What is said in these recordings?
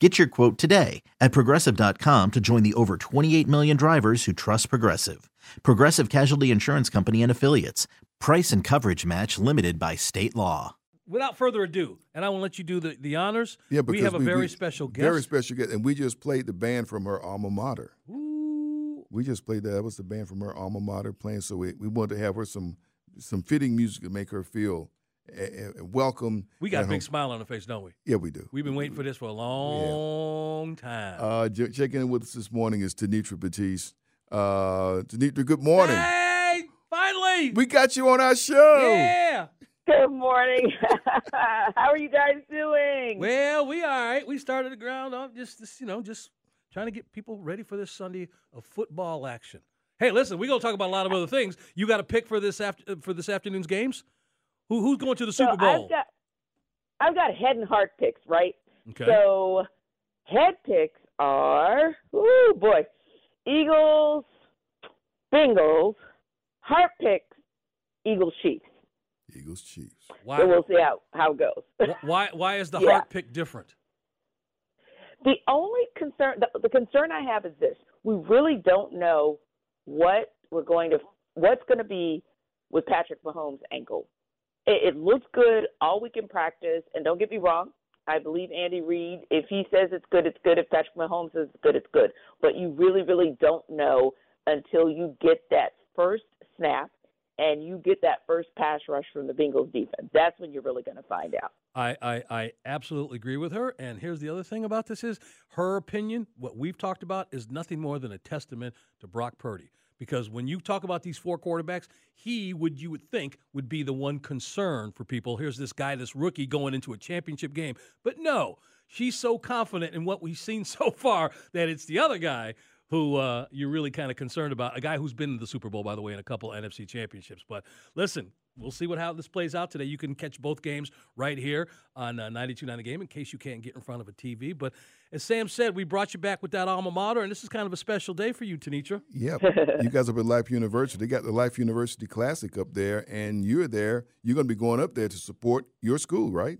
Get your quote today at progressive.com to join the over 28 million drivers who trust Progressive. Progressive Casualty Insurance Company and Affiliates. Price and coverage match limited by state law. Without further ado, and I will let you do the, the honors. Yeah, because we have a we, very we, special guest. Very special guest, and we just played the band from her alma mater. Ooh. We just played that. That was the band from her alma mater playing. So we, we wanted to have her some some fitting music to make her feel uh, welcome. We got a big home. smile on her face, don't we? Yeah, we do. We've been waiting for this for a long yeah. time. Uh, checking in with us this morning is Tenitra Batiste. Uh, Tenitra, good morning. Hey, finally, we got you on our show. Yeah. Good morning. How are you guys doing? Well, we all right. We started the ground up, just, just you know, just trying to get people ready for this Sunday of football action. Hey, listen, we're gonna talk about a lot of other things. You got a pick for this after for this afternoon's games? Who who's going to the Super so Bowl? I've got, I've got head and heart picks, right? Okay. So head picks are oh boy, Eagles, Bengals. Heart picks, Eagles, Chiefs. Eagles, Chiefs. Why? So we'll see how how it goes. why why is the yeah. heart pick different? The only concern the, the concern I have is this: we really don't know what we're going to what's going to be with Patrick Mahomes' ankle it, it looks good all week in practice. And don't get me wrong, I believe Andy Reid. If he says it's good, it's good. If Patrick Mahomes says it's good, it's good. But you really, really don't know until you get that first snap and you get that first pass rush from the Bengals defense. That's when you're really going to find out. I, I, I, absolutely agree with her. And here's the other thing about this is her opinion, what we've talked about, is nothing more than a testament to Brock Purdy because when you talk about these four quarterbacks, he would you would think would be the one concern for people. Here's this guy, this rookie going into a championship game. But no, she's so confident in what we've seen so far that it's the other guy who uh, you're really kind of concerned about. A guy who's been in the Super Bowl, by the way, in a couple NFC championships. But listen, we'll see what how this plays out today. You can catch both games right here on uh, 92.9 The Game in case you can't get in front of a TV. But as Sam said, we brought you back with that alma mater, and this is kind of a special day for you, Tenitra. Yeah, you guys up at Life University. They got the Life University Classic up there, and you're there. You're going to be going up there to support your school, right?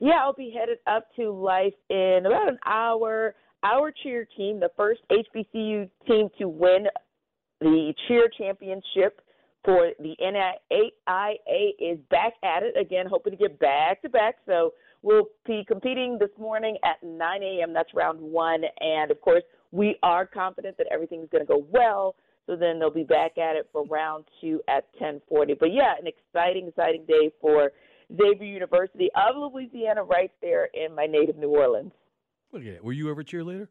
Yeah, I'll be headed up to Life in about an hour. Our cheer team, the first HBCU team to win the cheer championship for the NAIA is back at it again, hoping to get back to back. So we'll be competing this morning at 9 a.m. That's round one. And of course, we are confident that everything's going to go well. So then they'll be back at it for round two at 1040. But yeah, an exciting, exciting day for Xavier University of Louisiana right there in my native New Orleans. Look at it. Were you ever a cheerleader?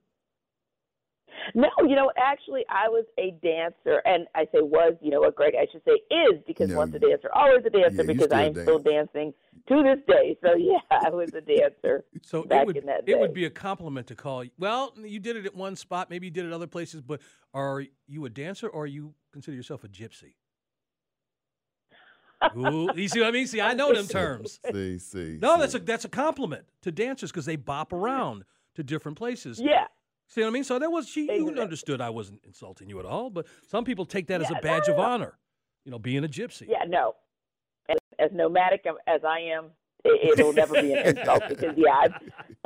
No, you know, actually, I was a dancer, and I say was, you know what, Greg, I should say is because no, once a dancer, always a dancer yeah, because I'm dance. still dancing to this day. So yeah, I was a dancer. So back it would in that it would be a compliment to call you. Well, you did it at one spot, maybe you did it other places, but are you a dancer or you consider yourself a gypsy? Ooh, you see what I mean? See, I know them terms. See, see. No, see. that's a that's a compliment to dancers because they bop around to different places. Yeah. See what I mean? So that was she. You understood I wasn't insulting you at all, but some people take that as a badge no, of no. honor. You know, being a gypsy. Yeah, no. As, as nomadic as I am, it, it'll never be an insult because yeah, I've,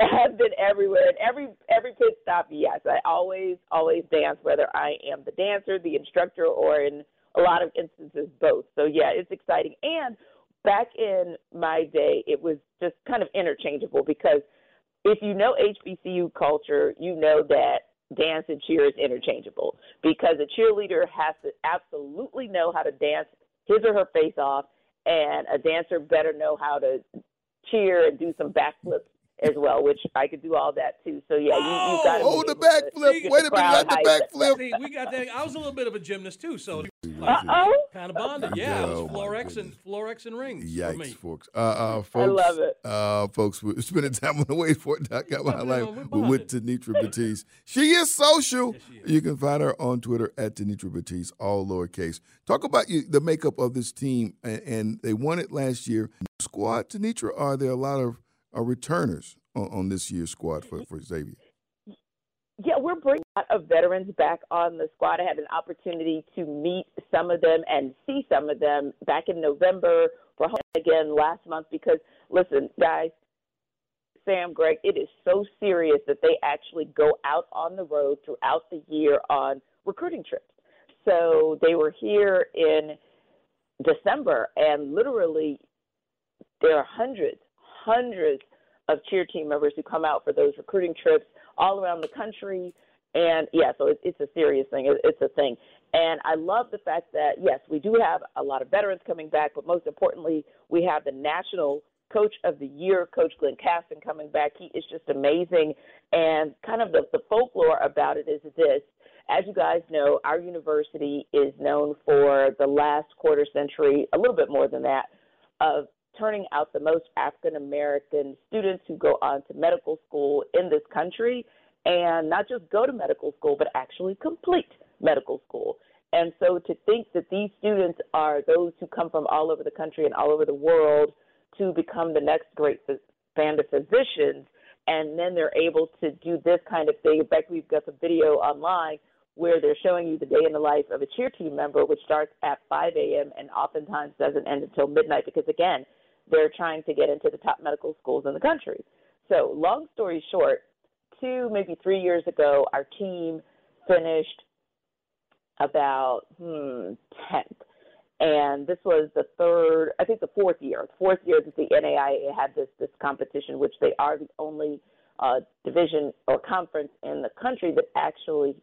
I've been everywhere and every every pit stop. Yes, I always always dance, whether I am the dancer, the instructor, or in a lot of instances both. So yeah, it's exciting. And back in my day, it was just kind of interchangeable because if you know HBCU culture, you know that dance and cheer is interchangeable because a cheerleader has to absolutely know how to dance his or her face off, and a dancer better know how to cheer and do some backflips as well, which I could do all that too. So yeah, you, you got to Oh, the backflip. Wait a minute, not the backflip. See, we got that. I was a little bit of a gymnast too, so Uh oh. kind of bonded. Yeah, it Oh, was Florex goodness. and Florex and rings for Yikes, me. folks. Uh, uh, folks. I love it. Uh, folks, we're spending time on the Wait For It. I got my life we're with Tanitra Batiste. She is social. Yes, she is. You can find her on Twitter at Tanitra Batiste, all lowercase. Talk about you, the makeup of this team, and, and they won it last year. Squad, Tanitra, are there a lot of uh, returners on, on this year's squad for, for Xavier? Yeah, we're bringing a lot of veterans back on the squad. I had an opportunity to meet some of them and see some of them back in November for home again last month because, listen, guys, Sam, Greg, it is so serious that they actually go out on the road throughout the year on recruiting trips. So they were here in December, and literally there are hundreds, hundreds of cheer team members who come out for those recruiting trips all around the country. And yeah, so it, it's a serious thing. It, it's a thing. And I love the fact that, yes, we do have a lot of veterans coming back, but most importantly, we have the National Coach of the Year, Coach Glenn Caston, coming back. He is just amazing. And kind of the, the folklore about it is this. As you guys know, our university is known for the last quarter century, a little bit more than that, of turning out the most African American students who go on to medical school in this country and not just go to medical school, but actually complete medical school. And so to think that these students are those who come from all over the country and all over the world to become the next great band of physicians, and then they're able to do this kind of thing. In fact, we've got some video online where they're showing you the day in the life of a cheer team member, which starts at 5 a.m. and oftentimes doesn't end until midnight because, again, they're trying to get into the top medical schools in the country. So, long story short, two, maybe three years ago, our team finished about hmm, 10th. And this was the third, I think the fourth year, fourth year that the NAIA had this, this competition, which they are the only uh, division or conference in the country that actually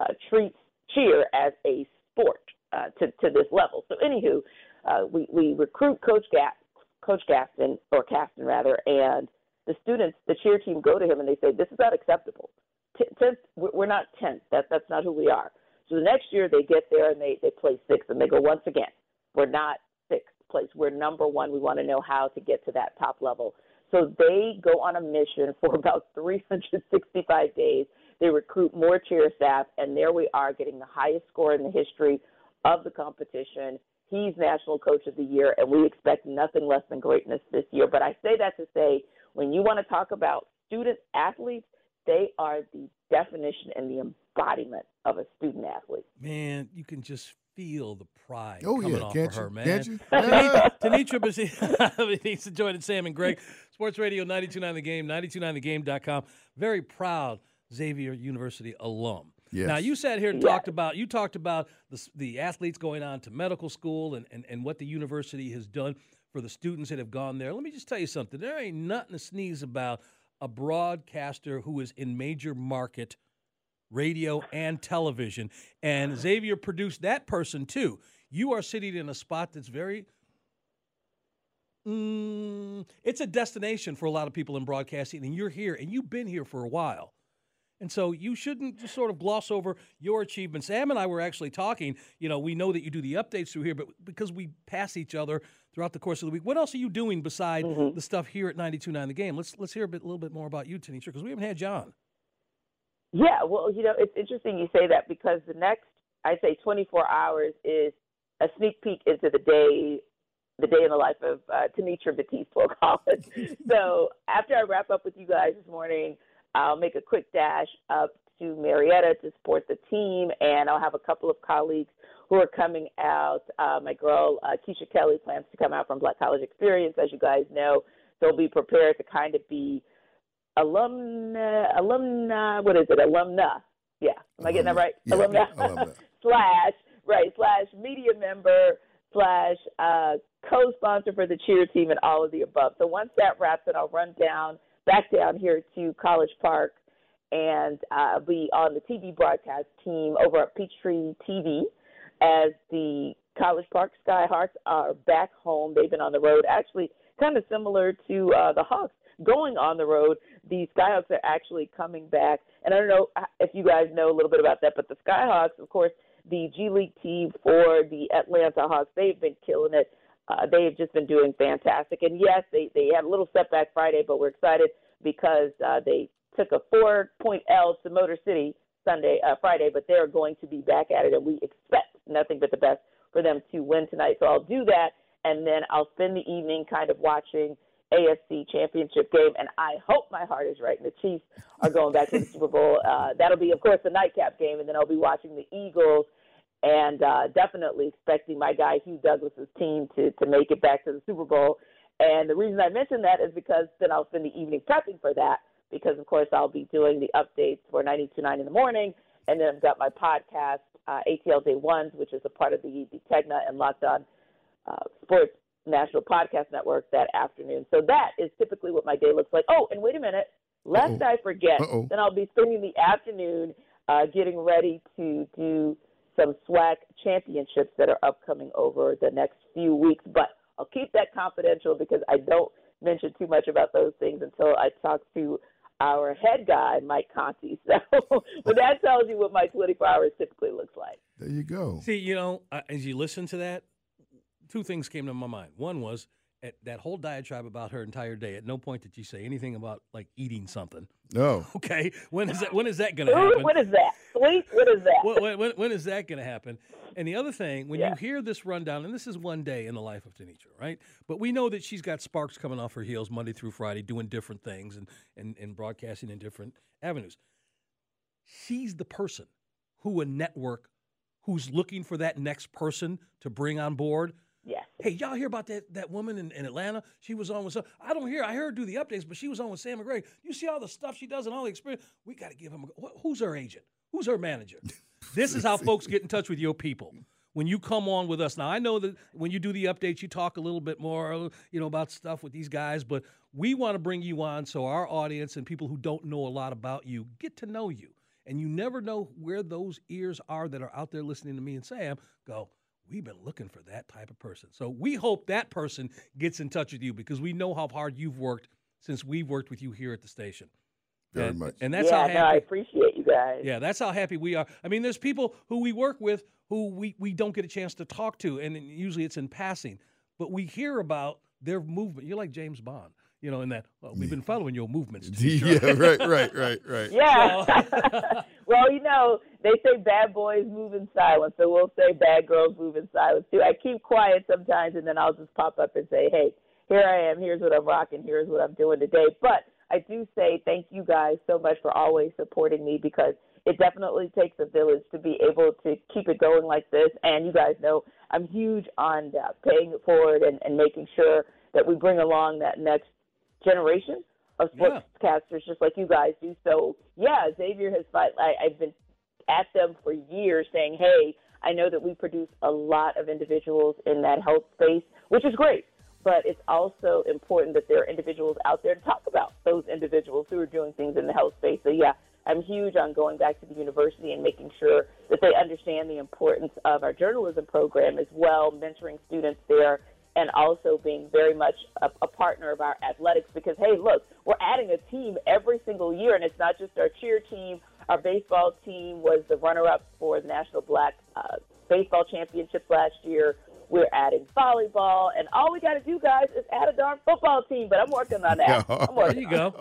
uh, treats cheer as a sport uh, to, to this level. So, anywho, uh, we, we recruit Coach Gap, Coach Gaston, or Caston rather, and the students, the cheer team, go to him and they say, "This is not acceptable. Tenth, we're not tenth. That that's not who we are." So the next year they get there and they they play sixth and they go once again, "We're not sixth place. We're number one. We want to know how to get to that top level." So they go on a mission for about 365 days. They recruit more cheer staff, and there we are, getting the highest score in the history of the competition. He's National Coach of the Year, and we expect nothing less than greatness this year. But I say that to say, when you want to talk about student athletes, they are the definition and the embodiment of a student athlete. Man, you can just feel the pride Oh, coming yeah. off Can't of you? her, man. Can't you? Tanitra, Tanitra Basi- needs to join Sam and Greg. Sports Radio 929 The Game, 929thegame.com. Very proud Xavier University alum. Yes. Now you sat here and Yeah. talked about you talked about the, the athletes going on to medical school and, and, and what the university has done for the students that have gone there. Let me just tell you something. There ain't nothing to sneeze about a broadcaster who is in major market radio and television. And Xavier produced that person too. You are sitting in a spot that's very mm, it's a destination for a lot of people in broadcasting, and you're here, and you've been here for a while. And so you shouldn't just sort of gloss over your achievements. Sam and I were actually talking. You know, we know that you do the updates through here, but because we pass each other throughout the course of the week, what else are you doing beside the stuff here at 92.9 The Game? Let's let's hear a, bit, little bit more about you, Tanisha, because we haven't had John. Yeah, well, you know, it's interesting you say that because the next, I say, 24 hours is a sneak peek into the day, the day in the life of uh, Tanitra Batiste, we'll call it. so after I wrap up with you guys this morning, I'll make a quick dash up to Marietta to support the team, and I'll have a couple of colleagues who are coming out. Uh, my girl uh, Keisha Kelly plans to come out from Black College Experience, as you guys know. They'll be prepared to kind of be alumna, alumni, what is it, alumna? Yeah, am I getting that right? Yeah, alumna alumna. slash right slash media member slash uh, co-sponsor for the cheer team and all of the above. So once that wraps, then I'll run down back down here to College Park and uh, be on the TV broadcast team over at Peachtree TV as the College Park Skyhawks are back home. They've been on the road, actually, kind of similar to uh, the Hawks going on the road. The Skyhawks are actually coming back, and I don't know if you guys know a little bit about that, but the Skyhawks, of course, the G League team for the Atlanta Hawks, they've been killing it. Uh, they have just been doing fantastic. And yes, they they had a little setback Friday, but we're excited because uh, they took a four point L to Motor City Sunday, uh, Friday, but they're going to be back at it, and we expect nothing but the best for them to win tonight. So I'll do that, and then I'll spend the evening kind of watching AFC Championship game, and I hope my heart is right. And the Chiefs are going back to the Super Bowl. Uh, that'll be, of course, the nightcap game, and then I'll be watching the Eagles, and uh, definitely expecting my guy Hugh Douglas's team to to make it back to the Super Bowl. And the reason I mention that is because then I'll spend the evening prepping for that, because of course I'll be doing the updates for 92.9 in the morning, and then I've got my podcast, uh, ATL Day Ones, which is a part of the the Tegna and Locked On uh, Sports National Podcast Network that afternoon. So that is typically what my day looks like. Oh, and wait a minute, lest Uh-oh. I forget, Uh-oh. then I'll be spending the afternoon uh, getting ready to do some SWAC championships that are upcoming over the next few weeks. But I'll keep that confidential because I don't mention too much about those things until I talk to our head guy, Mike Conti. So, but that tells you what my 24 hours typically looks like. There you go. See, you know, uh, as you listen to that, two things came to my mind. One was at that whole diatribe about her entire day. At no point did you say anything about like eating something. No. Okay. When is that? When is that going to happen? What is that? What is that? when, when, when is that going to happen? And the other thing, when yeah. you hear this rundown, and this is one day in the life of Tenitra, right? But we know that she's got sparks coming off her heels Monday through Friday, doing different things and and, and broadcasting in different avenues. She's the person who a network who's looking for that next person to bring on board Yes. Hey, y'all hear about that that woman in, in Atlanta? She was on with some. I don't hear. I heard her do the updates, but she was on with Sam and Greg. You see all the stuff she does and all the experience. We got to give him. A, who's her agent? Who's her manager? this is how folks get in touch with your people when you come on with us. Now I know that when you do the updates, you talk a little bit more, you know, about stuff with these guys, but we want to bring you on so our audience and people who don't know a lot about you get to know you. And you never know where those ears are that are out there listening to me and Sam go we've been looking for that type of person. So we hope that person gets in touch with you because we know how hard you've worked since we've worked with you here at the station. Very and, much. And that's yeah, how happy. No, I appreciate you guys. Yeah, that's how happy we are. I mean, there's people who we work with who we, we don't get a chance to talk to, and usually it's in passing. But we hear about their movement. You're like James Bond you know, in that well, we've been following your movements. yeah, right, right, right, right. Yeah. well, you know, they say bad boys move in silence, so we'll say bad girls move in silence too. I keep quiet sometimes, and then I'll just pop up and say, "Hey, here I am. Here's what I'm rocking. Here's what I'm doing today." But I do say thank you guys so much for always supporting me because it definitely takes a village to be able to keep it going like this. And you guys know I'm huge on uh, paying it forward and, and making sure that we bring along that next generation of sportscasters, yeah. just like you guys do. So yeah, Xavier has fight. I, I've been at them for years, saying, "Hey, I know that we produce a lot of individuals in that health space, which is great." But it's also important that there are individuals out there to talk about those individuals who are doing things in the health space. So, yeah, I'm huge on going back to the university and making sure that they understand the importance of our journalism program as well, mentoring students there and also being very much a, a, partner of our athletics because, hey, look, we're adding a team every single year, and it's not just our cheer team. Our baseball team was the runner up for the National Black uh, Baseball Championship last year. We're adding volleyball, and all we got to do, guys, is add a darn football team. But I'm working on that. I'm working there you go.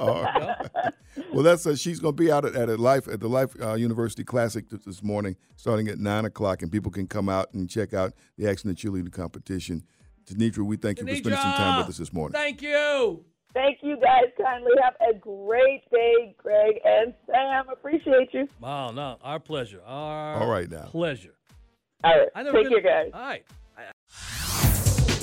well, that's uh, she's going to be out at, at a life at the Life uh, University Classic this morning, starting at nine o'clock, and people can come out and check out the action the cheerleading competition. Tenitra, we thank you for spending some time with us this morning. Thank you. Thank you guys kindly. Have a great day, Greg and Sam. Appreciate you. Wow, no, our pleasure. Our All right now. Pleasure. All right. Take care, guys. All right.